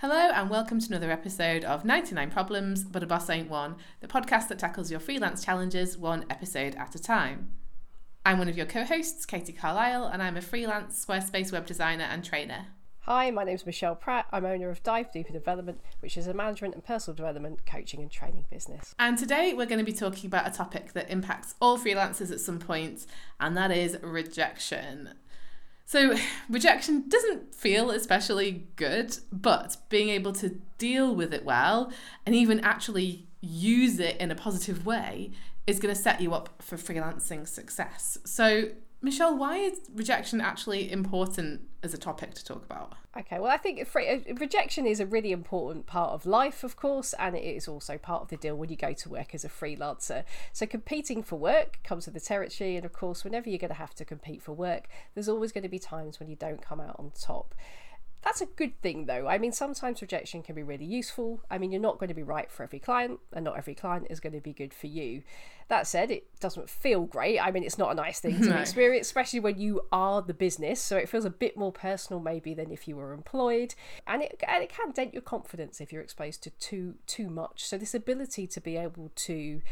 Hello, and welcome to another episode of 99 Problems, but a Boss Ain't One, the podcast that tackles your freelance challenges one episode at a time. I'm one of your co hosts, Katie Carlisle, and I'm a freelance Squarespace web designer and trainer. Hi, my name is Michelle Pratt. I'm owner of Dive Deeper Development, which is a management and personal development coaching and training business. And today we're going to be talking about a topic that impacts all freelancers at some point, and that is rejection. So, rejection doesn't feel especially good, but being able to deal with it well and even actually use it in a positive way is going to set you up for freelancing success. So, Michelle, why is rejection actually important as a topic to talk about? Okay, well, I think uh, rejection is a really important part of life, of course, and it is also part of the deal when you go to work as a freelancer. So, competing for work comes with the territory, and of course, whenever you're going to have to compete for work, there's always going to be times when you don't come out on top. That's a good thing, though. I mean, sometimes rejection can be really useful. I mean, you're not going to be right for every client, and not every client is going to be good for you. That said, it doesn't feel great. I mean, it's not a nice thing to no. experience, especially when you are the business. So it feels a bit more personal, maybe, than if you were employed, and it and it can dent your confidence if you're exposed to too too much. So this ability to be able to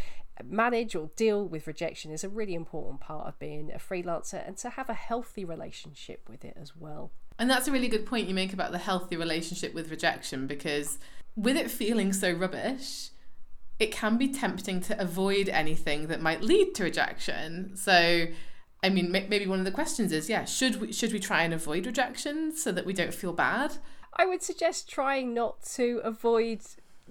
manage or deal with rejection is a really important part of being a freelancer, and to have a healthy relationship with it as well. And that's a really good point you make about the healthy relationship with rejection because with it feeling so rubbish, it can be tempting to avoid anything that might lead to rejection. So, I mean, maybe one of the questions is, yeah, should we should we try and avoid rejection so that we don't feel bad? I would suggest trying not to avoid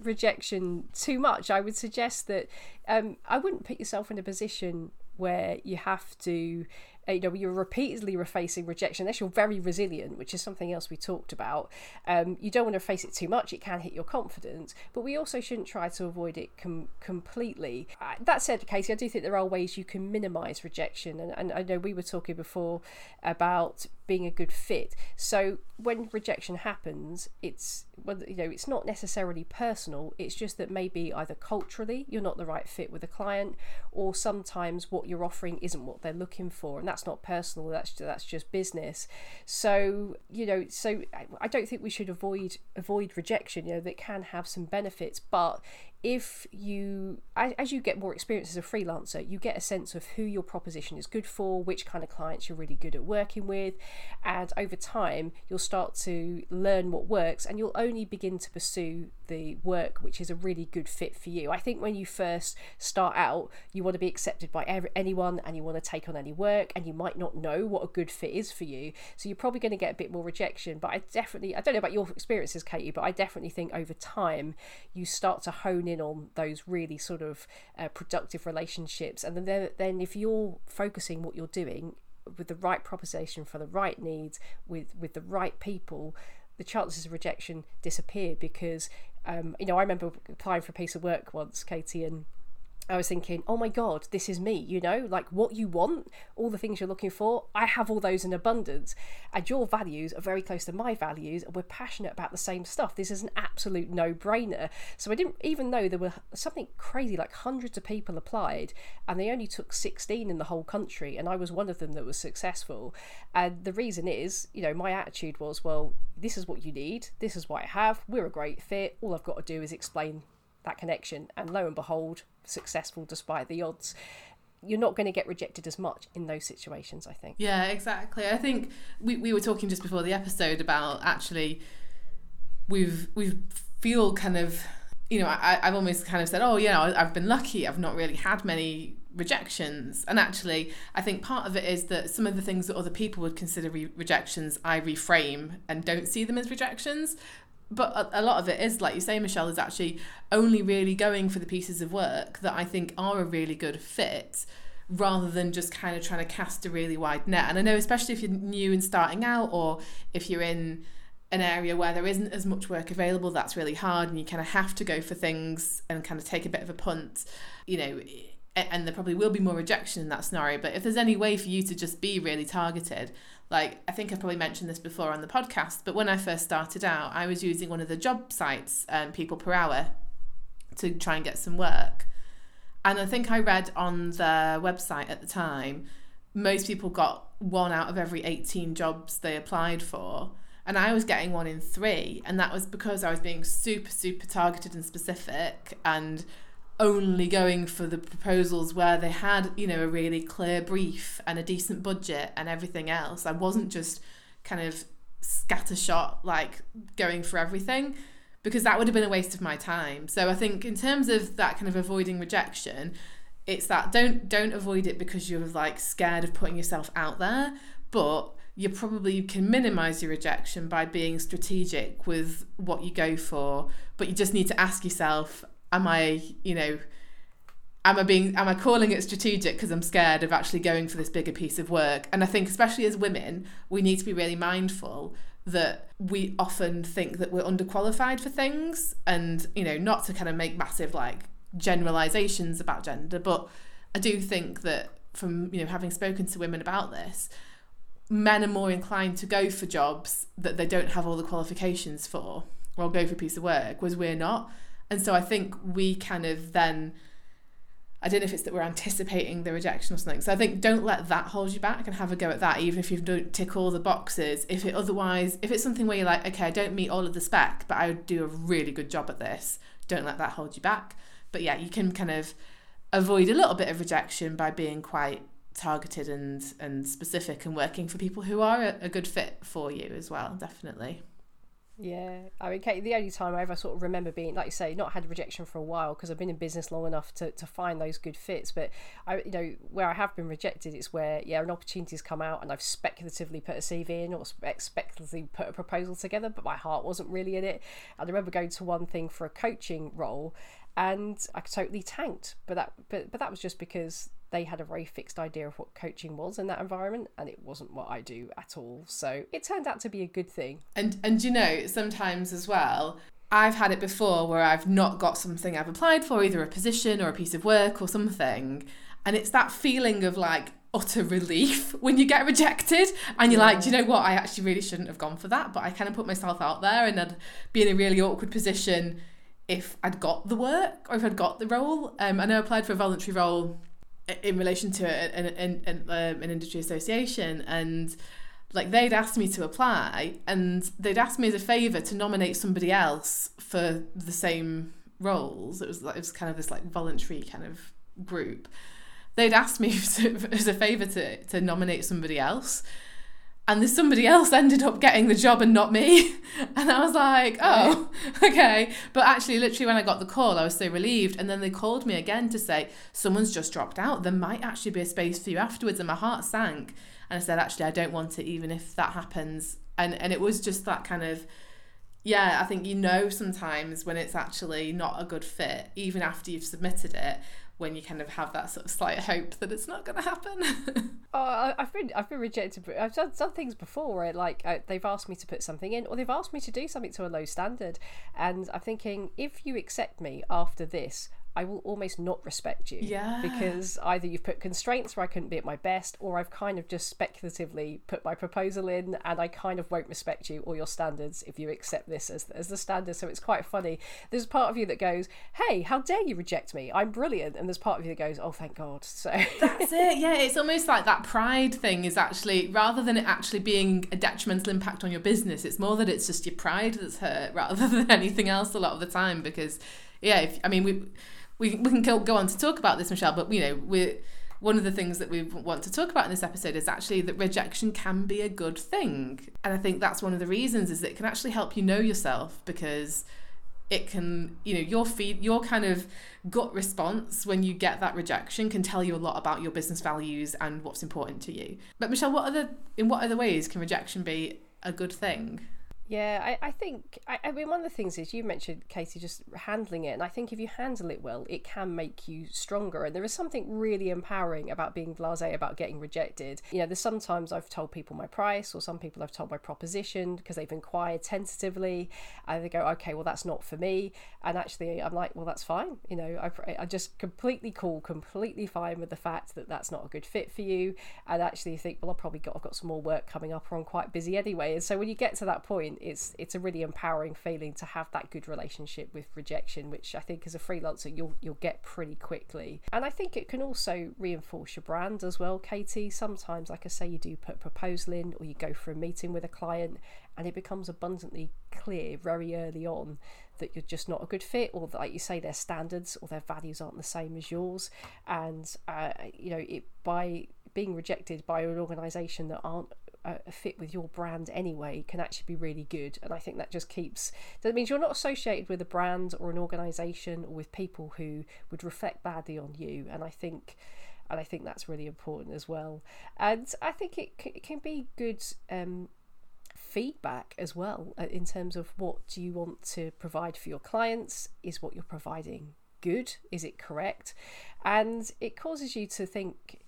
rejection too much. I would suggest that um, I wouldn't put yourself in a position where you have to you know you're repeatedly facing rejection unless you're very resilient which is something else we talked about. Um, you don't want to face it too much it can hit your confidence but we also shouldn't try to avoid it com- completely. Uh, that said katie i do think there are ways you can minimize rejection and, and i know we were talking before about being a good fit. So when rejection happens it's well you know it's not necessarily personal. It's just that maybe either culturally you're not the right fit with a client or sometimes what you're offering isn't what they're looking for and that's not personal that's that's just business. So you know so i don't think we should avoid avoid rejection. You know that can have some benefits but if you as you get more experience as a freelancer you get a sense of who your proposition is good for which kind of clients you're really good at working with and over time you'll start to learn what works and you'll only begin to pursue the work which is a really good fit for you. I think when you first start out you want to be accepted by every, anyone and you want to take on any work and you might not know what a good fit is for you so you're probably going to get a bit more rejection but i definitely i don't know about your experiences katie but i definitely think over time you start to hone in in on those really sort of uh, productive relationships. And then then if you're focusing what you're doing with the right proposition for the right needs with with the right people the chances of rejection disappear because um, you know I remember applying for a piece of work once Katie and I was thinking, oh my God, this is me, you know, like what you want, all the things you're looking for, I have all those in abundance. And your values are very close to my values, and we're passionate about the same stuff. This is an absolute no brainer. So I didn't even know there were something crazy, like hundreds of people applied, and they only took 16 in the whole country, and I was one of them that was successful. And the reason is, you know, my attitude was, well, this is what you need, this is what I have, we're a great fit, all I've got to do is explain that connection. And lo and behold, successful despite the odds. You're not going to get rejected as much in those situations, I think. Yeah, exactly. I think we, we were talking just before the episode about actually we've we feel kind of you know I, I've almost kind of said oh yeah I've been lucky I've not really had many rejections and actually I think part of it is that some of the things that other people would consider re- rejections I reframe and don't see them as rejections but a, lot of it is like you say michelle is actually only really going for the pieces of work that i think are a really good fit rather than just kind of trying to cast a really wide net. And i know especially if you're new and starting out or if you're in an area where there isn't as much work available that's really hard and you kind of have to go for things and kind of take a bit of a punt you know and there probably will be more rejection in that scenario. But if there's any way for you to just be really targeted like I think I've probably mentioned this before on the podcast, but when I first started out, I was using one of the job sites, um, People Per Hour, to try and get some work. And I think I read on the website at the time, most people got one out of every 18 jobs they applied for. and I was getting one in three. And that was because I was being super, super targeted and specific and only going for the proposals where they had, you know, a really clear brief and a decent budget and everything else. I wasn't just kind of scattershot, like going for everything, because that would have been a waste of my time. So I think in terms of that kind of avoiding rejection, it's that don't don't avoid it because you're like scared of putting yourself out there, but you probably can minimize your rejection by being strategic with what you go for but you just need to ask yourself am i you know am i being am i calling it strategic because i'm scared of actually going for this bigger piece of work and i think especially as women we need to be really mindful that we often think that we're underqualified for things and you know not to kind of make massive like generalizations about gender but i do think that from you know having spoken to women about this men are more inclined to go for jobs that they don't have all the qualifications for or go for a piece of work, whereas we're not. And so I think we kind of then, I don't know if it's that we're anticipating the rejection or something. So I think don't let that hold you back and have a go at that, even if you don't tick all the boxes. If it otherwise, if it's something where you're like, okay, I don't meet all of the spec, but I would do a really good job at this, don't let that hold you back. But yeah, you can kind of avoid a little bit of rejection by being quite targeted and and specific and working for people who are a, a good fit for you as well definitely yeah, I mean, Kate, the only time I ever sort of remember being, like you say, not had rejection for a while because I've been in business long enough to, to find those good fits. But I, you know, where I have been rejected, it's where yeah, an opportunity's come out and I've speculatively put a CV in or speculatively put a proposal together, but my heart wasn't really in it. And I remember going to one thing for a coaching role, and I totally tanked. But that, but but that was just because they had a very fixed idea of what coaching was in that environment and it wasn't what I do at all. So it turned out to be a good thing. And and you know, sometimes as well, I've had it before where I've not got something I've applied for, either a position or a piece of work or something. And it's that feeling of like utter relief when you get rejected and you're yeah. like, do you know what? I actually really shouldn't have gone for that. But I kind of put myself out there and I'd be in a really awkward position if I'd got the work or if I'd got the role. Um, I know I applied for a voluntary role in relation to an, an, an, um, an industry association and like they'd asked me to apply and they'd asked me as a favour to nominate somebody else for the same roles. It was like it was kind of this like voluntary kind of group. They'd asked me as a favour to, to nominate somebody else and this somebody else ended up getting the job and not me. And I was like, oh, okay. But actually, literally, when I got the call, I was so relieved. And then they called me again to say, someone's just dropped out. There might actually be a space for you afterwards. And my heart sank. And I said, actually, I don't want it, even if that happens. And, and it was just that kind of, yeah, I think you know sometimes when it's actually not a good fit, even after you've submitted it when you kind of have that sort of slight hope that it's not going to happen. oh, I've been I've been rejected. I've done some things before where like uh, they've asked me to put something in, or they've asked me to do something to a low standard, and I'm thinking if you accept me after this, I will almost not respect you. Yeah. Because either you've put constraints where I couldn't be at my best, or I've kind of just speculatively put my proposal in and I kind of won't respect you or your standards if you accept this as, as the standard. So it's quite funny. There's part of you that goes, hey, how dare you reject me? I'm brilliant. And there's part of you that goes, oh, thank God. So that's it. Yeah. It's almost like that pride thing is actually, rather than it actually being a detrimental impact on your business, it's more that it's just your pride that's hurt rather than anything else a lot of the time. Because, yeah, if, I mean, we we, we can go, on to talk about this, Michelle, but you know, we're one of the things that we want to talk about in this episode is actually that rejection can be a good thing. And I think that's one of the reasons is that it can actually help you know yourself because it can, you know, your feed your kind of gut response when you get that rejection can tell you a lot about your business values and what's important to you. But Michelle, what other in what other ways can rejection be a good thing? Yeah, I, I think, I, I mean, one of the things is you mentioned, Katie, just handling it. And I think if you handle it well, it can make you stronger. And there is something really empowering about being blase about getting rejected. You know, there's sometimes I've told people my price, or some people I've told my proposition because they've inquired tentatively. And they go, okay, well, that's not for me. And actually, I'm like, well, that's fine. You know, I, I just completely cool, completely fine with the fact that that's not a good fit for you. And actually, you think, well, I've probably got, I've got some more work coming up, or I'm quite busy anyway. And so when you get to that point, point, it's it's a really empowering feeling to have that good relationship with rejection, which I think as a freelancer you'll you'll get pretty quickly. And I think it can also reinforce your brand as well, Katie. Sometimes, like I say, you do put a proposal in or you go for a meeting with a client and it becomes abundantly clear very early on that you're just not a good fit or that, like you say their standards or their values aren't the same as yours and uh, you know it by being rejected by an organization that aren't fit with your brand anyway can actually be really good. And i think that just keeps that means you're not associated with a brand or an organization or with people who would reflect badly on you. And i think and i think that's really important as well. And i think it, it can be good um, feedback as well uh, in terms of what do you want to provide for your clients? Is what you're providing good? Is it correct? And it causes you to think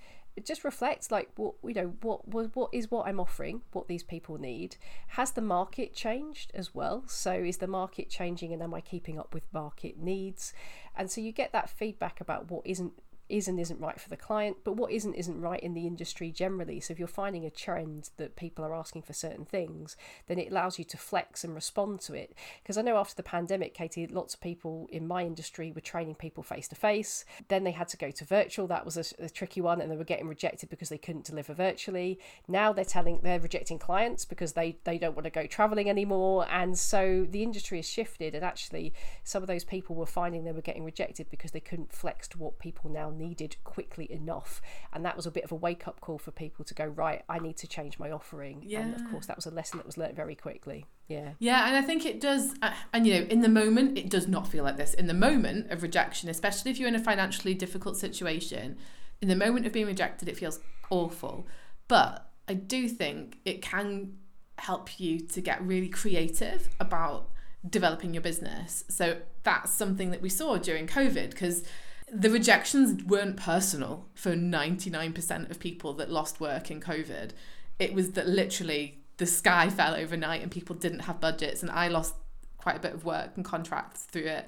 just reflects like what you know what what what is what I'm offering, what these people need. Has the market changed as well? So is the market changing, and am I keeping up with market needs? And so you get that feedback about what isn't is and isn't right for the client, but what isn't isn't right in the industry generally. So if you're finding a trend that people are asking for certain things, then it allows you to flex and respond to it. Because I know after the pandemic, Katie, lots of people in my industry were training people face to face. Then they had to go to virtual. That was a, a, tricky one, and they were getting rejected because they couldn't deliver virtually. Now they're telling they're rejecting clients because they they don't want to go traveling anymore, and so the industry has shifted. And actually, some of those people were finding they were getting rejected because they couldn't flex to what people now needed quickly enough. And that was a bit of a wake up call for people to go, right, I need to change my offering. Yeah. And of course, that was a lesson that was learned very quickly. Yeah. Yeah. And I think it does. Uh, and, you know, in the moment, it does not feel like this. In the moment of rejection, especially if you're in a financially difficult situation, in the moment of being rejected, it feels awful. But I do think it can help you to get really creative about developing your business. So that's something that we saw during COVID because the rejections weren't personal for 99% of people that lost work in COVID. It was that literally the sky fell overnight and people didn't have budgets, and I lost quite a bit of work and contracts through it.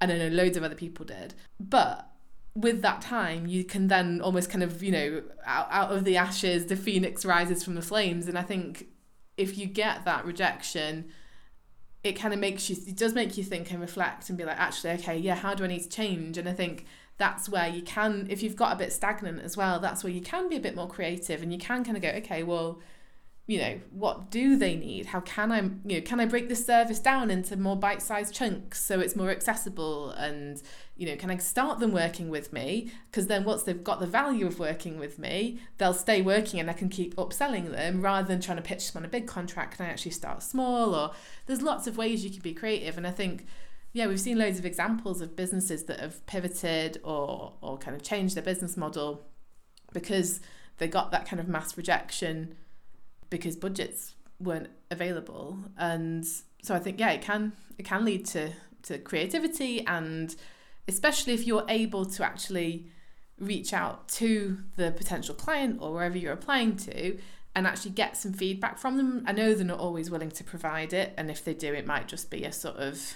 And I know loads of other people did. But with that time, you can then almost kind of, you know, out, out of the ashes, the phoenix rises from the flames. And I think if you get that rejection, it kind of makes you it does make you think and reflect and be like actually okay yeah how do i need to change? And i think that's where you can if you've got a bit stagnant as well that's where you can be a bit more creative and you can kind of go okay well you know what do they need? How can i you know can i break this service down into more bite-sized chunks so it's more accessible and you know can i start them working with me? Because then once they've got the value of working with me they'll stay working and i can keep upselling them rather than trying to pitch them on a big contract can i actually start small or there's lots of ways you can be creative. And i think yeah we've seen loads of examples of businesses that have pivoted or or kind of changed their business model because they got that kind of mass rejection because budgets weren't available. And so I think yeah it can it can lead to to creativity. And especially if you're able to actually reach out to the potential client or wherever you're applying to and actually get some feedback from them. I know they're not always willing to provide it. And if they do it might just be a sort of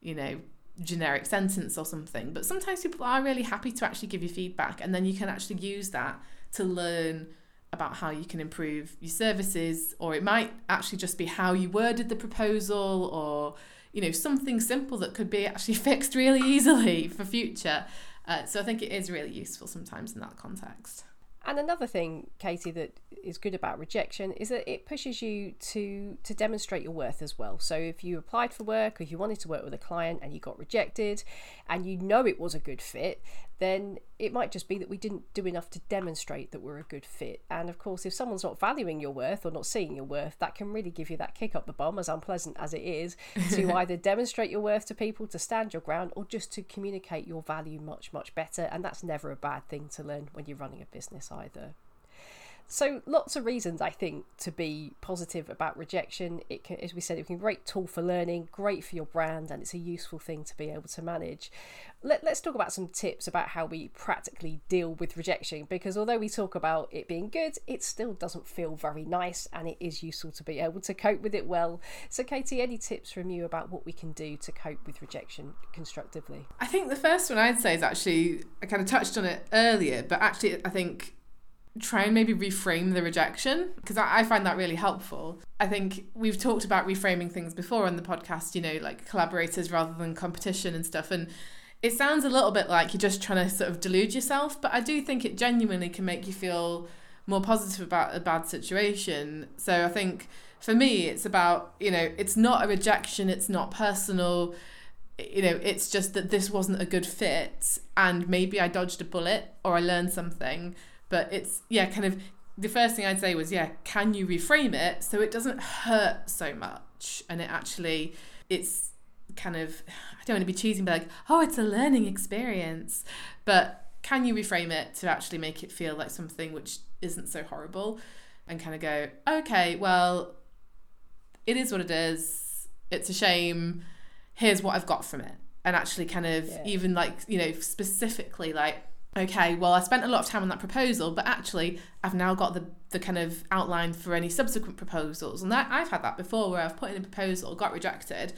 you know generic sentence or something. But sometimes people are really happy to actually give you feedback. And then you can actually use that to learn about how you can improve your services, or it might actually just be how you worded the proposal, or you know something simple that could be actually fixed really easily for future. Uh, so I think it is really useful sometimes in that context. And another thing, Katie, that is good about rejection is that it pushes you to to demonstrate your worth as well. So if you applied for work, or if you wanted to work with a client and you got rejected, and you know it was a good fit, then it might just be that we didn't do enough to demonstrate that we're a good fit. And of course, if someone's not valuing your worth or not seeing your worth, that can really give you that kick up the bum, as unpleasant as it is, to either demonstrate your worth to people, to stand your ground, or just to communicate your value much, much better. And that's never a bad thing to learn when you're running a business either. So lots of reasons I think to be positive about rejection. It can, as we said, it can be a great tool for learning, great for your brand, and it's a useful thing to be able to manage. Let, us talk about some tips about how we practically deal with rejection because although we talk about it being good, it still doesn't feel very nice, and it is useful to be able to cope with it well. So, Katie, any tips from you about what we can do to cope with rejection constructively? I think the first one I'd say is actually I kind of touched on it earlier, but actually I think try and maybe reframe the rejection because I, I find that really helpful. I think we've talked about reframing things before on the podcast, you know, like collaborators rather than competition and stuff. And it sounds a little bit like you're just trying to sort of delude yourself, but I do think it genuinely can make you feel more positive about a bad situation. So I think for me, it's about, you know, it's not a rejection, it's not personal. You know, it's just that this wasn't a good fit, and maybe I dodged a bullet or I learned something. But it's, yeah, kind of the first thing I'd say was, yeah, can you reframe it so it doesn't hurt so much? And it actually, it's kind of, I don't want to be cheesy but like, oh, it's a learning experience. But can you reframe it to actually make it feel like something which isn't so horrible and kind of go, okay, well, it is what it is. It's a shame. Here's what I've got from it. And actually, kind of, yeah. even like, you know, specifically, like, okay, well, I spent a lot of time on that proposal, but actually, I've now got the, the kind of outline for any subsequent proposals. And that I've had that before where I've put in a proposal, got rejected,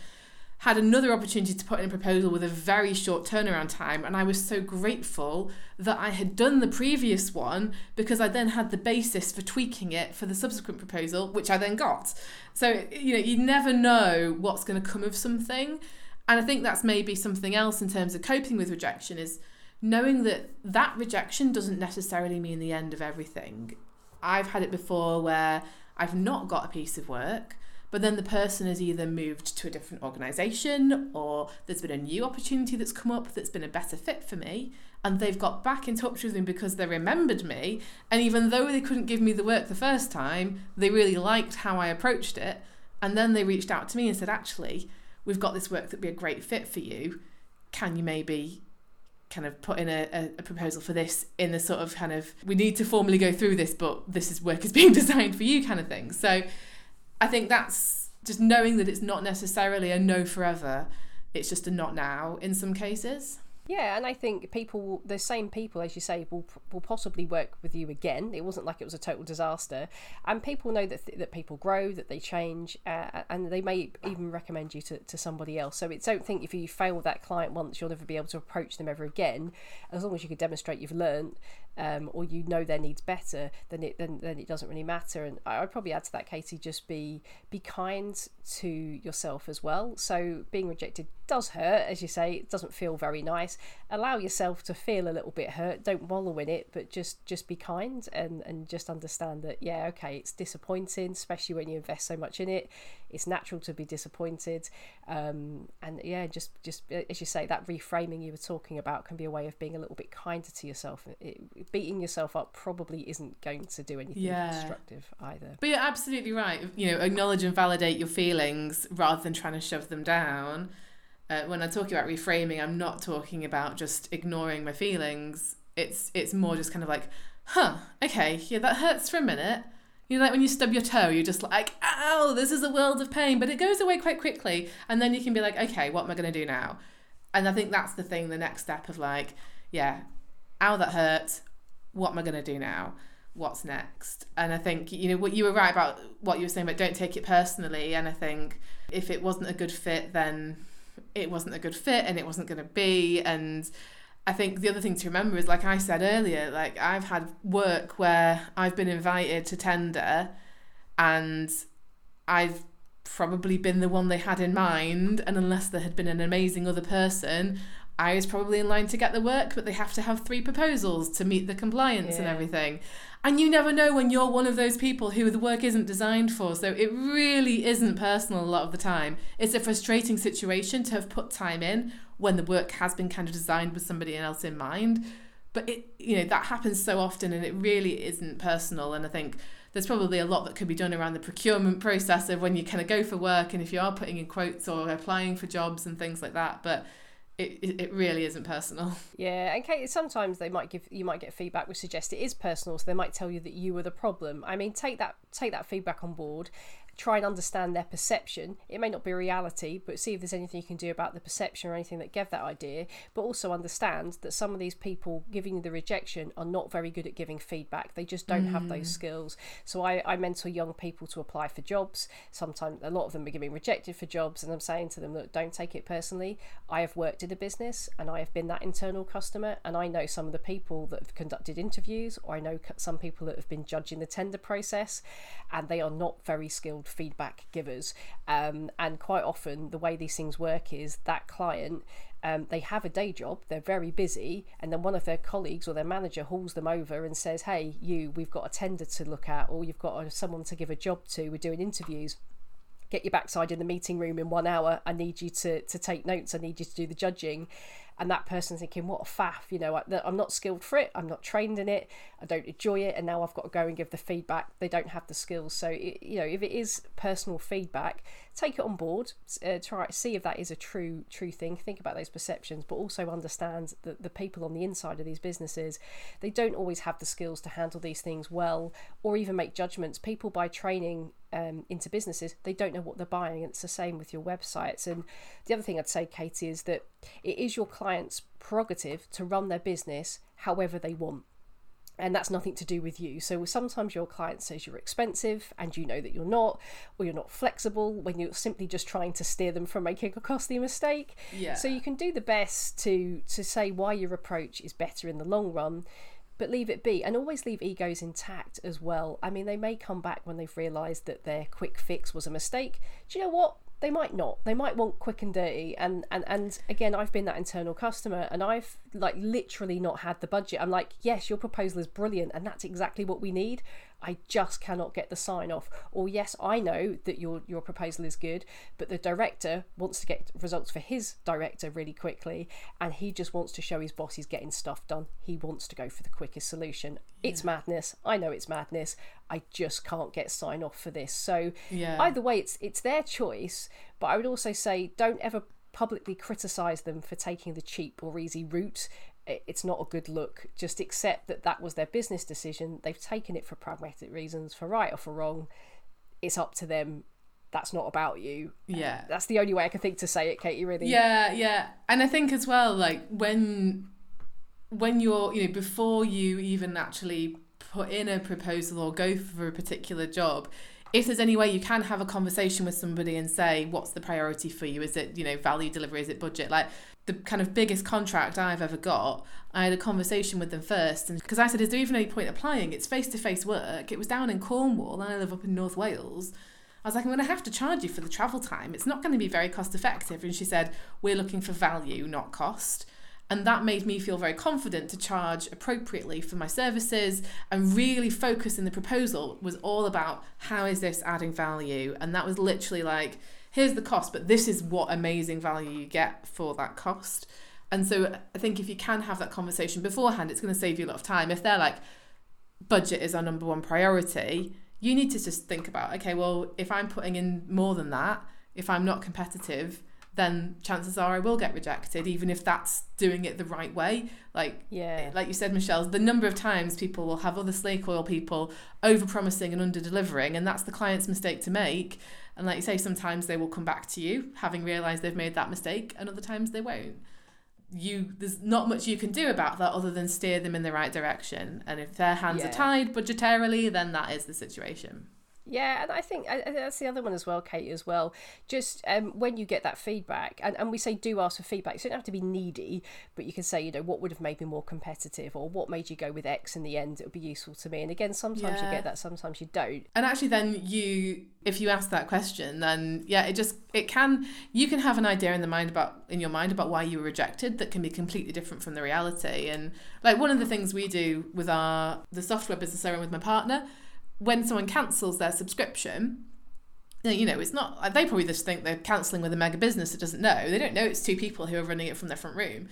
had another opportunity to put in a proposal with a very short turnaround time and I was so grateful that I had done the previous one because I then had the basis for tweaking it for the subsequent proposal which I then got. So you know you never know what's going to come of something and I think that's maybe something else in terms of coping with rejection is knowing that that rejection doesn't necessarily mean the end of everything. I've had it before where I've not got a piece of work but then the person has either moved to a different organisation or there's been a new opportunity that's come up that's been a better fit for me and they've got back in touch with me because they remembered me and even though they couldn't give me the work the first time they really liked how I approached it and then they reached out to me and said actually we've got this work that'd be a great fit for you can you maybe kind of put in a, a, proposal for this in the sort of kind of we need to formally go through this but this is work is being designed for you kind of thing so I think that's just knowing that it's not necessarily a no forever. It's just a not now in some cases. Yeah, and I think people, the same people, as you say, will will possibly work with you again. It wasn't like it was a total disaster, and people know that th- that people grow, that they change, uh, and they may even recommend you to, to somebody else. So it's don't think if you fail that client once, you'll never be able to approach them ever again. As long as you can demonstrate you've learned, um, or you know their needs better, then it then, then it doesn't really matter. And I would probably add to that, Katie, just be be kind to yourself as well. So being rejected does hurt, as you say, it doesn't feel very nice. Allow yourself to feel a little bit hurt. Don't wallow in it, but just just be kind and and just understand that yeah, okay, it's disappointing, especially when you invest so much in it. It's natural to be disappointed, um, and yeah, just just as you say, that reframing you were talking about can be a way of being a little bit kinder to yourself. It, beating yourself up probably isn't going to do anything yeah. constructive either. But you're absolutely right. You know, acknowledge and validate your feelings rather than trying to shove them down uh, when I talk about reframing, I'm not talking about just ignoring my feelings. It's it's more just kind of like, huh, okay, yeah, that hurts for a minute. You know, like when you stub your toe, you're just like, ow, this is a world of pain, but it goes away quite quickly, and then you can be like, okay, what am I going to do now? And I think that's the thing, the next step of like, yeah, ow, that hurt. What am I going to do now? What's next? And I think you know what you were right about what you were saying, but don't take it personally. And I think if it wasn't a good fit, then it wasn't a good fit and it wasn't going to be and I think the other thing to remember is like I said earlier like I've had work where I've been invited to tender and I've probably been the one they had in mind and unless there had been an amazing other person I was probably in line to get the work but they have to have three proposals to meet the compliance yeah. and everything and you never know when you're one of those people who the work isn't designed for. So it really isn't personal a lot of the time. It's a frustrating situation to have put time in when the work has been kind of designed with somebody else in mind. But it, you know, that happens so often and it really isn't personal. And I think there's probably a lot that could be done around the procurement process of when you kind of go for work and if you are putting in quotes or applying for jobs and things like that. But it, it really isn't personal. Yeah, and Kate, sometimes they might give you might get feedback which suggests it is personal, so they might tell you that you were the problem. I mean, take that take that feedback on board. Try and understand their perception. It may not be reality, but see if there's anything you can do about the perception or anything that gave that idea. But also understand that some of these people giving you the rejection are not very good at giving feedback. They just don't mm. have those mm. skills. So I, I mentor young people to apply for jobs. Sometimes a lot of them are getting rejected for jobs, and I'm saying to them, look, don't take it personally. I have worked in a business and I have been that internal customer, and I know some of the people that have conducted interviews, or I know some people that have been judging the tender process, and they are not very skilled feedback givers. Um, and quite often, the way these things work is that client um, they have a day job, they're very busy, and then one of their colleagues or their manager hauls them over and says, Hey, you, we've got a tender to look at, or you've got someone to give a job to, we're doing interviews. Get your backside in the meeting room in one hour. I need you to, to take notes. I need you to do the judging and that person thinking, what a faff, you know, I'm not skilled for it, I'm not trained in it, I don't enjoy it, and now I've got to go and give the feedback. They don't have the skills. So, you know, if it is personal feedback, take it on board, uh, try to see if that is a true true thing. Think about those perceptions, but also understand that the people on the inside of these businesses, they don't always have the skills to handle these things well, or even make judgments. People by training um, into businesses, they don't know what they're buying. And it's the same with your websites. And the other thing I'd say, Katie, is that it is your client's prerogative to run their business however they want. And that's nothing to do with you. So sometimes your client says you're expensive and you know that you're not, or you're not flexible when you're simply just trying to steer them from making a costly mistake. Yeah. So you can do the best to to say why your approach is better in the long run but leave it be and always leave egos intact as well. I mean, they may come back when they've realised that their quick fix was a mistake. Do you know what? They might not. They might want quick and dirty. And and and again, I've been that internal customer, and I've like literally not had the budget. I'm like, yes, your proposal is brilliant, and that's exactly what we need. I just cannot get the sign off. Or yes, I know that your your proposal is good, but the director wants to get results for his director really quickly, and he just wants to show his boss he's getting stuff done. He wants to go for the quickest solution. Yeah. It's madness. I know it's madness. I just can't get sign off for this. So yeah. either way, it's it's their choice. But I would also say don't ever publicly criticize them for taking the cheap or easy route it's not a good look. Just accept that that was their business decision. They've taken it for pragmatic reasons, for right or for wrong. It's up to them. That's not about you. Yeah. That's the only way I can think to say it, Katie, really. Yeah, yeah. And I think as well, like when when you're, you know, before you even actually put in a proposal or go for a particular job, if there's any way you can have a conversation with somebody and say, what's the priority for you? Is it, you know, value delivery? Is it budget? Like the kind of biggest contract I've ever got, I had a conversation with them first, and because I said, "Is there even any point applying? It's face to face work. It was down in Cornwall, and I live up in North Wales." I was like, "I'm going to have to charge you for the travel time. It's not going to be very cost effective." And she said, "We're looking for value, not cost." And that made me feel very confident to charge appropriately for my services and really focus in the proposal was all about how is this adding value? And that was literally like, here's the cost, but this is what amazing value you get for that cost. And so I think if you can have that conversation beforehand, it's going to save you a lot of time. If they're like, budget is our number one priority, you need to just think about, okay, well, if I'm putting in more than that, if I'm not competitive, then chances are I will get rejected, even if that's doing it the right way. Like, yeah, eh, like you said, Michelle, the number of times people will have other snake oil people over promising and under delivering, and that's the client's mistake to make. And like you say, sometimes they will come back to you having realised they've made that mistake, and other times they won't. You there's not much you can do about that other than steer them in the right direction. And if their hands yeah. are tied budgetarily, then that is the situation. Yeah, and I think that's the other one as well, Kate, as well. Just um, when you get that feedback, and, and we say do ask for feedback, so you don't have to be needy, but you can say, you know, what would have made me more competitive, or what made you go with X in the end? It would be useful to me. And again, sometimes yeah. you get that, sometimes you don't. And actually, then you, if you ask that question, then yeah, it just, it can, you can have an idea in the mind about, in your mind about why you were rejected that can be completely different from the reality. And like one of the things we do with our, the software business I run with my partner, when someone cancels their subscription, you know, it's not, uh, they probably just think they're cancelling with a mega business that doesn't know. They don't know it's two people who are running it from their front room.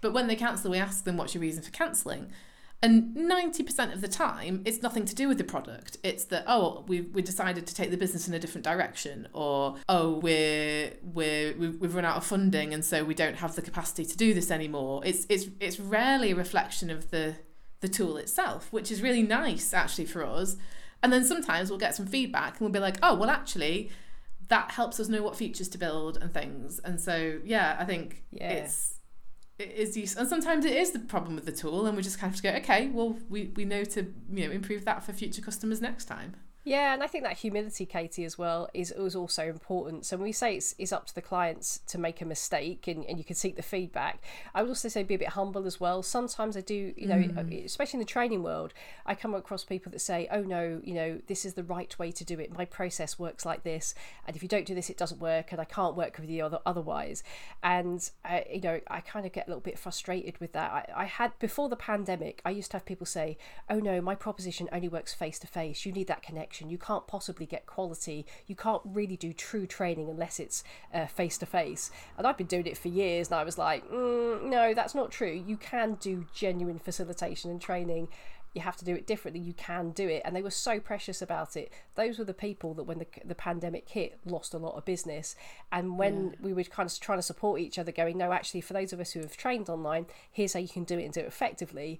But when they cancel, we ask them, what's your reason for cancelling? And 90% of the time, it's nothing to do with the product. It's that, oh, we we decided to take the business in a different direction, or oh, we're, we're, we've run out of funding and so we don't have the capacity to do this anymore. It's, it's, it's rarely a reflection of the, the tool itself, which is really nice actually for us And then sometimes we'll get some feedback and we'll be like, oh, well, actually, that helps us know what features to build and things. And so, yeah, I think Yeah. it's it is useful. And sometimes it is the problem with the tool, and we just kind of have to go, okay, well, we, we know to you know improve that for future customers next time. Yeah, and I think that humility, Katie, as well, is, is also important. So when we say it's, it's up to the clients to make a mistake and, and you can seek the feedback, I would also say be a bit humble as well. Sometimes I do, you know, especially in the training world, I come across people that say, oh no, you know, this is the right way to do it. My process works like this. And if you don't do this, it doesn't work. And I can't work with you other, otherwise. And, uh, you know, I kind of get a little bit frustrated with that. I, I had, before the pandemic, I used to have people say, oh no, my proposition only works face to face. You need that connection. You can't possibly get quality. You can't really do true training unless it's face to face. And I've been doing it for years, and I was like, mm, no, that's not true. You can do genuine facilitation and training. You have to do it differently. You can do it, and they were so precious about it. Those were the people that, when the the pandemic hit, lost a lot of business. And when we were kind of trying to support each other, going, no, actually, for those of us who have trained online, here's how you can do it and do it effectively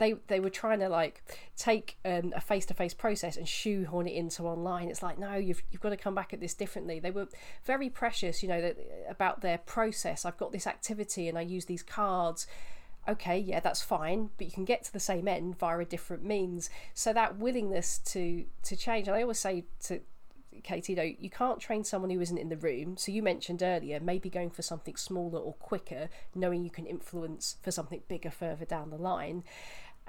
they they were trying to like take um, a face to face process and shoehorn it into online. It's like no, you've you've got to come back at this differently. They were very precious, you know, that, about their process. I've got this activity and I use these cards. Okay, yeah, that's fine, but you can get to the same end via a different means. So that willingness to to change, and I always say to Katie, though, you can't train someone who isn't in the room. So you mentioned earlier, maybe going for something smaller or quicker, knowing you can influence for something bigger further down the line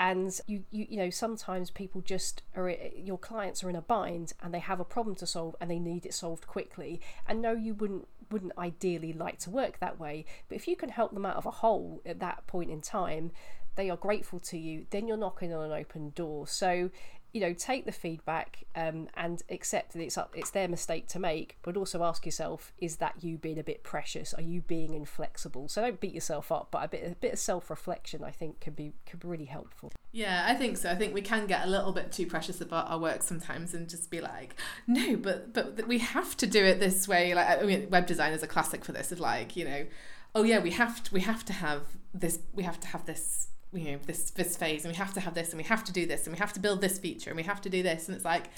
and you, you you know sometimes people just are your clients are in a bind and they have a problem to solve and they need it solved quickly. And no you wouldn't wouldn't ideally like to work that way but if you can help them out of a hole at that point in time they are grateful to you then you're knocking on an open door. So you know take the feedback um, and accept that it's up it's their mistake to make but also ask yourself is that you being a bit precious are you being inflexible so don't beat yourself up but a bit a bit of self-reflection i think can be can be really helpful Yeah, I think so. I think we can get a little bit too precious about our work sometimes and just be like, no, but but we have to do it this way. Like, I mean, web design is a classic for this. Of like, you know, oh yeah, we have to we have to have this we have to have this you know this this phase and we have to have this and we have to do this and we have to build this feature and we have to do this and it's like,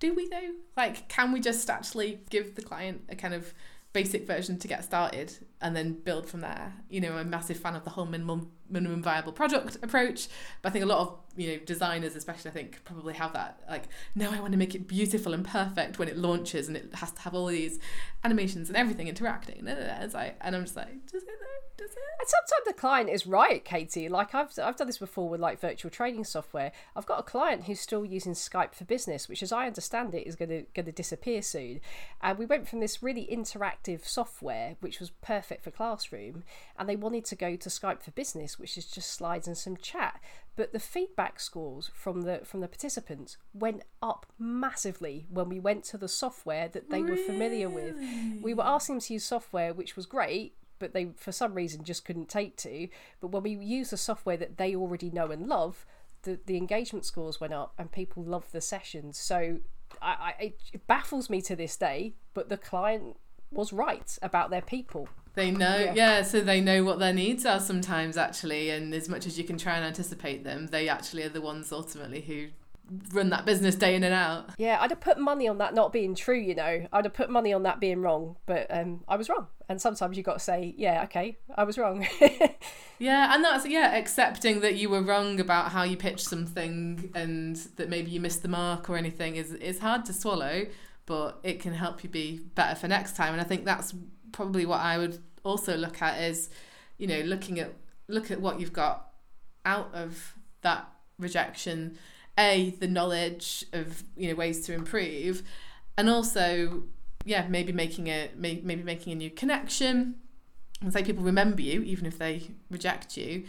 do we though? Like, can we just actually give the client a kind of basic version to get started and then build from there. You know, I'm a massive fan of the whole minimum minimum viable product approach, but I think a lot of you know designers, especially, I think probably have that like, no, I want to make it beautiful and perfect when it launches, and it has to have all these animations and everything interacting. It's like, and I'm just like, does it? Does it? And sometimes the client is right, Katie. Like I've I've done this before with like virtual training software. I've got a client who's still using Skype for Business, which, as I understand it, is going to going to disappear soon. And we went from this really interactive software, which was perfect for classroom, and they wanted to go to Skype for Business, which is just slides and some chat. But the feedback scores from the from the participants went up massively when we went to the software that they were familiar with. We were asking them to use software which was great, but they for some reason just couldn't take to. But when we use the software that they already know and love, the, the engagement scores went up and people loved the sessions. So I, I, it baffles me to this day, but the client was right about their people. They know, Yeah. yeah. so they know what their needs are sometimes, actually, and as much as you can try and anticipate them, they actually are the ones ultimately who run that business day in and out. Yeah, I'd have put money on that not being true, you know. I'd have put money on that being wrong, but um, I was wrong. And sometimes you got to say, yeah, okay, I was wrong. Yeah, and that's yeah, accepting that you were wrong about how you pitched something and that maybe you missed the mark or anything is is hard to swallow, but it can help you be better for next time. And I think that's probably what I would also look at is, you know, looking at look at what you've got out of that rejection. A, the knowledge of you know ways to improve, and also yeah, maybe making a may- maybe making a new connection and say people remember you even if they reject you.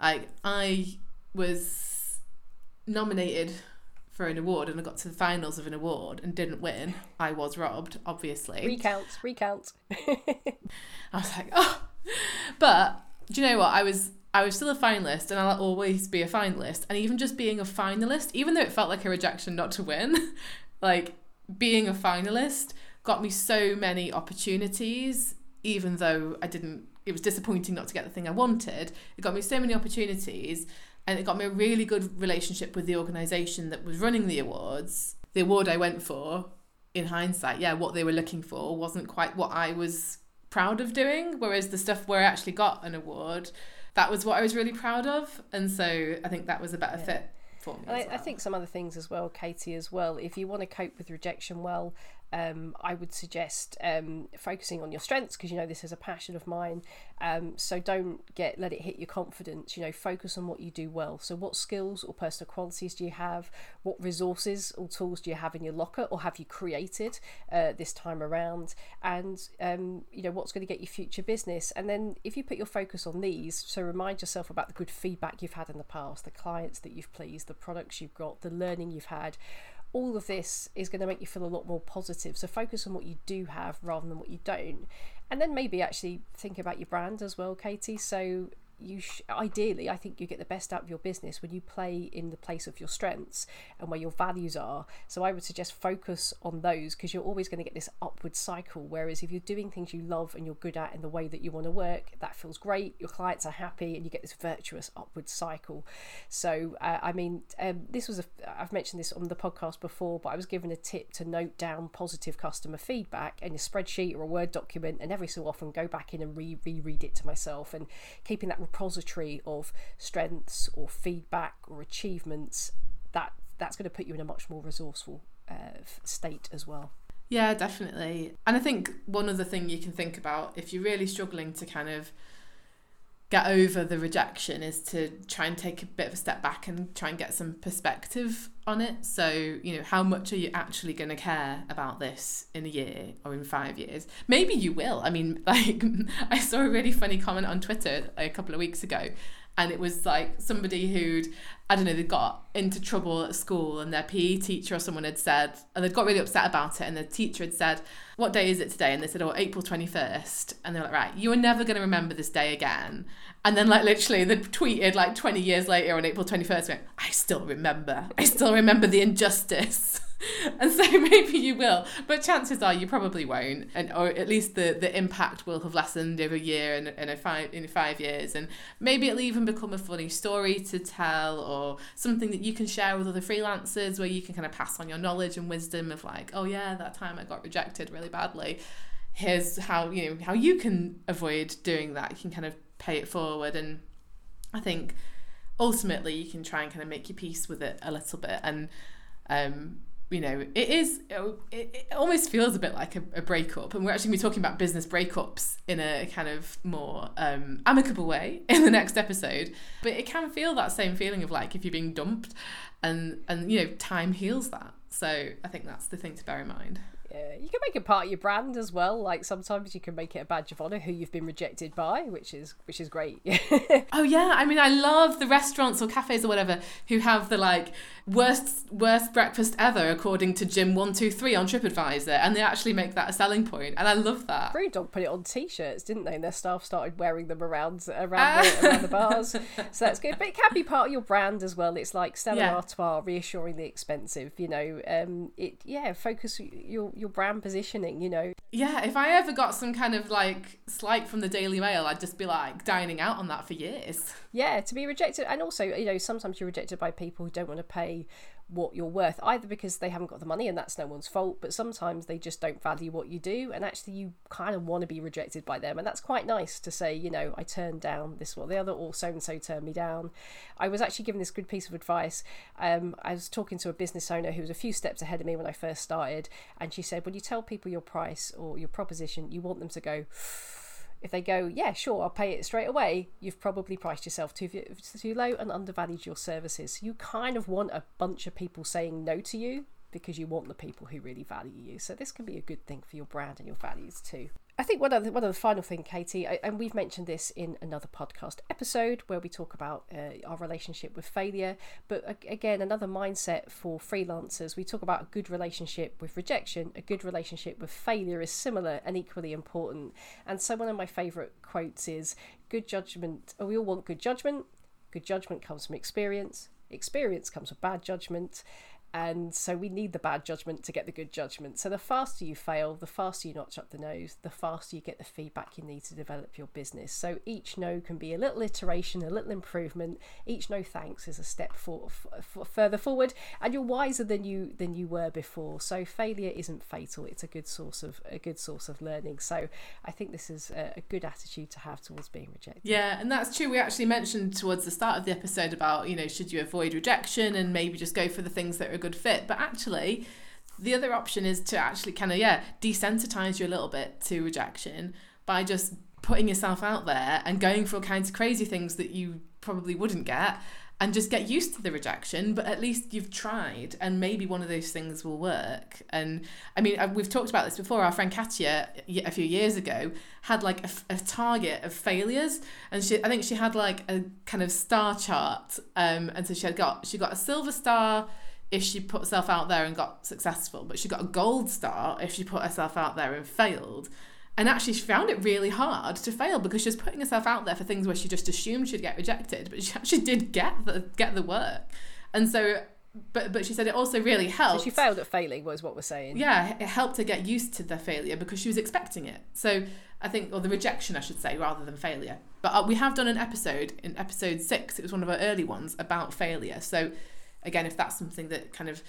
Like I was nominated for an award and I got to the finals of an award and didn't win. I was robbed, obviously. recount, recount. I was like, oh. But do you know what? I was I was still a finalist and I'll always be a finalist. And even just being a finalist, even though it felt like a rejection not to win, like being a finalist got me so many opportunities, even though I didn't it was disappointing not to get the thing I wanted. It got me so many opportunities and it got me a really good relationship with the organisation that was running the awards. the award I went for, in hindsight, yeah, what they were looking for wasn't quite what I was proud of doing. Whereas the stuff where I actually got an award, that was what I was really proud of. And so I think that was a better yeah. fit for me. I, well. I think some other things as well, Katie, as well. If you want to cope with rejection well, um, I would suggest um, focusing on your strengths because you know this is a passion of mine. Um, so don't get let it hit your confidence. You know, focus on what you do well. So what skills or personal qualities do you have? What resources or tools do you have in your locker or have you created uh, this time around? And um, you know what's going to get you future business. And then if you put your focus on these, so remind yourself about the good feedback you've had in the past, the clients that you've pleased, the products you've got, the learning you've had all of this is going to make you feel a lot more positive. So focus on what you do have rather than what you don't. And then maybe actually think about your brand as well, Katie. So you sh- ideally i think you get the best out of your business when you play in the place of your strengths and where your values are. So i would suggest focus on those because you're always going to get this upward cycle. Whereas if you're doing things you love and you're good at in the way that you want to work that feels great your clients are happy and you get this virtuous upward cycle. So uh, i mean um, this was a i've mentioned this on the podcast before but i was given a tip to note down positive customer feedback in a spreadsheet or a word document and every so often go back in and re reread it to myself. And keeping that repository of strengths or feedback or achievements, that that's going to put you in a much more resourceful uh, state as well. Yeah, definitely. And I think one other thing you can think about if you're really struggling to kind of get over the rejection is to try and take a bit of a step back and try and get some perspective on it. So, you know, how much are you actually going to care about this in a year or in five years? Maybe you will. I mean, like, I saw a really funny comment on Twitter a couple of weeks ago and it was like somebody who'd I don't know they got into trouble at school and their PE teacher or someone had said and they'd got really upset about it and the teacher had said what day is it today? And they said oh April 21st and they're like right you are never going to remember this day again. And then like literally they tweeted like 20 years later on April 21st going I still remember. I still remember the injustice. And so maybe you will, but chances are you probably won't, and or at least the the impact will have lessened over a year and, and a five in five years, and maybe it'll even become a funny story to tell or something that you can share with other freelancers where you can kind of pass on your knowledge and wisdom of like, oh yeah, that time I got rejected really badly. Here's how you know how you can avoid doing that. You can kind of pay it forward, and I think ultimately you can try and kind of make your peace with it a little bit and um you know, it is, it, it almost feels a bit like a, a breakup. And we're actually going to be talking about business breakups in a kind of more um, amicable way in the next episode. But it can feel that same feeling of like if you're being dumped and, and you know, time heals that. So I think that's the thing to bear in mind. Yeah, you can make it part of your brand as well. Like sometimes you can make it a badge of honor who you've been rejected by, which is which is great. oh yeah, I mean I love the restaurants or cafes or whatever who have the like worst worst breakfast ever according to Jim one two three on TripAdvisor, and they actually make that a selling point, and I love that. Brewdog put it on T-shirts, didn't they? And their staff started wearing them around around, the, around the bars, so that's good. But it can be part of your brand as well. It's like Stella yeah. Artois reassuring the expensive. You know, um, it yeah, focus your your brand positioning, you know. Yeah, if I ever got some kind of like slight from the Daily Mail, I'd just be like dining out on that for years. Yeah, to be rejected. And also, you know, sometimes you're rejected by people who don't want to pay what you're worth, either because they haven't got the money and that's no one's fault, but sometimes they just don't value what you do. And actually, you kind of want to be rejected by them. And that's quite nice to say, you know, I turned down this or the other, or so and so turned me down. I was actually given this good piece of advice. Um, I was talking to a business owner who was a few steps ahead of me when I first started. And she said, when you tell people your price or your proposition, you want them to go, if they go, yeah, sure, I'll pay it straight away, you've probably priced yourself too too low and undervalued your services. You kind of want a bunch of people saying no to you because you want the people who really value you. So this can be a good thing for your brand and your values too. I think one of one of the final thing, Katie, and we've mentioned this in another podcast episode where we talk about uh, our relationship with failure. But again, another mindset for freelancers. We talk about a good relationship with rejection. A good relationship with failure is similar and equally important. And so one of my favourite quotes is, "Good judgment. We all want good judgment. Good judgment comes from experience. Experience comes from bad judgment." And so we need the bad judgment to get the good judgment. So the faster you fail, the faster you notch up the nose, the faster you get the feedback you need to develop your business. So each no can be a little iteration, a little improvement. Each no thanks is a step for, for, further forward, and you're wiser than you than you were before. So failure isn't fatal; it's a good source of a good source of learning. So I think this is a, a good attitude to have towards being rejected. Yeah, and that's true. We actually mentioned towards the start of the episode about you know should you avoid rejection and maybe just go for the things that are good fit. But actually, the other option is to actually kind of, yeah, desensitize you a little bit to rejection by just putting yourself out there and going for all kinds of crazy things that you probably wouldn't get and just get used to the rejection but at least you've tried and maybe one of those things will work and i mean uh, we've talked about this before our friend Katya a few years ago had like a, a target of failures and she i think she had like a kind of star chart um, and so she had got she got a silver star if she put herself out there and got successful, but she got a gold star if she put herself out there and failed. And actually, she found it really hard to fail because she was putting herself out there for things where she just assumed she'd get rejected, but she actually did get the get the work. And so, but but she said it also really helped. So she failed at failing, was what we're saying. Yeah, it helped her get used to the failure because she was expecting it. So I think, or the rejection, I should say, rather than failure. But uh, we have done an episode in episode six. It was one of our early ones about failure. So again, if that's something that kind of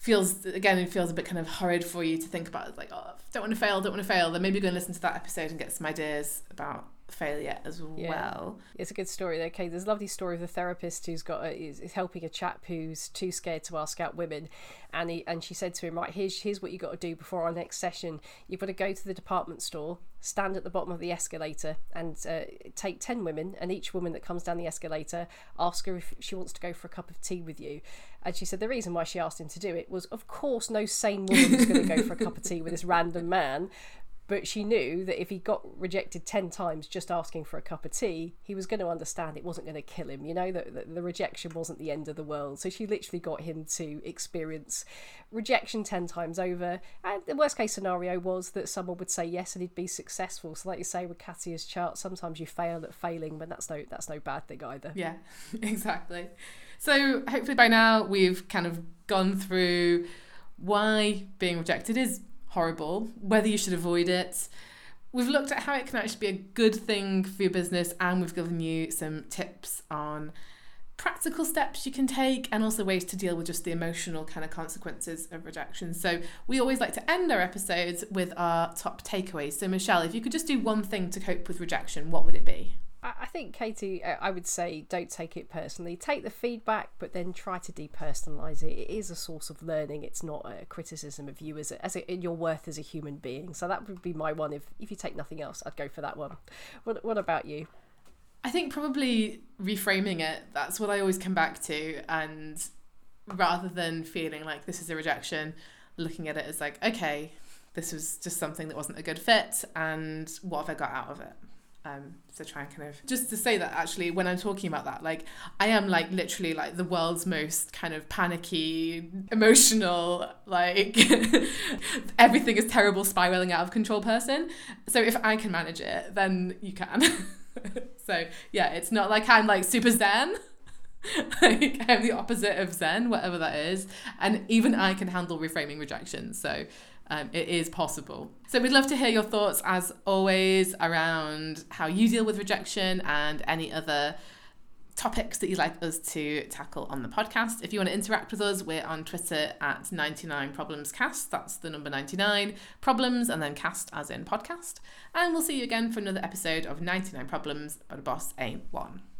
feels again it feels a bit kind of horrid for you to think about like oh don't want to fail don't want to fail then maybe go and listen to that episode and get some ideas about failure as yeah. well. It's a good story. Okay, there's a lovely story of the therapist who's got a, is, is helping a chap who's too scared to ask out women, and he and she said to him, right, here's here's what you got to do before our next session. You've got to go to the department store, stand at the bottom of the escalator, and uh, take ten women, and each woman that comes down the escalator, ask her if she wants to go for a cup of tea with you. And she said the reason why she asked him to do it was, of course, no sane woman was going to go for a cup of tea with this random man but she knew that if he got rejected 10 times just asking for a cup of tea, he was going to understand it wasn't going to kill him, you know, that the, rejection wasn't the end of the world. So she literally got him to experience rejection 10 times over. And the worst case scenario was that someone would say yes and he'd be successful. So, like you say with Katya's chart, sometimes you fail at failing, but that's no, that's no bad thing either. Yeah, exactly. So, hopefully, by now, we've kind of gone through why being rejected is horrible, whether you should avoid it. We've looked at how it can actually be a good thing for your business, and we've given you some tips on practical steps you can take and also ways to deal with just the emotional kind of consequences of rejection. So, we always like to end our episodes with our top takeaways. So, Michelle, if you could just do one thing to cope with rejection, what would it be? I think, Katie, uh, I would say don't take it personally. Take the feedback, but then try to depersonalize it. It is a source of learning. It's not a criticism of you as a, as a, in your worth as a human being. So that would be my one. If if you take nothing else, I'd go for that one. What What about you? I think probably reframing it. That's what I always come back to, and rather than feeling like this is a rejection, looking at it as like, okay, this was just something that wasn't a good fit, and what have I got out of it? Um so try and kind of just to say that actually when i'm talking about that like i am like literally like the world's most kind of panicky emotional like everything is terrible spiraling out of control person. So if i can manage it then you can. So yeah it's not like i'm like super zen. Like i'm the opposite of zen whatever that is. And even i can handle reframing rejection. So um, it is possible. So we'd love to hear your thoughts, as always, around how you deal with rejection and any other topics that you'd like us to tackle on the podcast. If you want to interact with us, we're on Twitter at 99 Problems Cast. That's the number 99 problems and then cast as in podcast. And we'll see you again for another episode of 99 Problems, but a boss ain't one.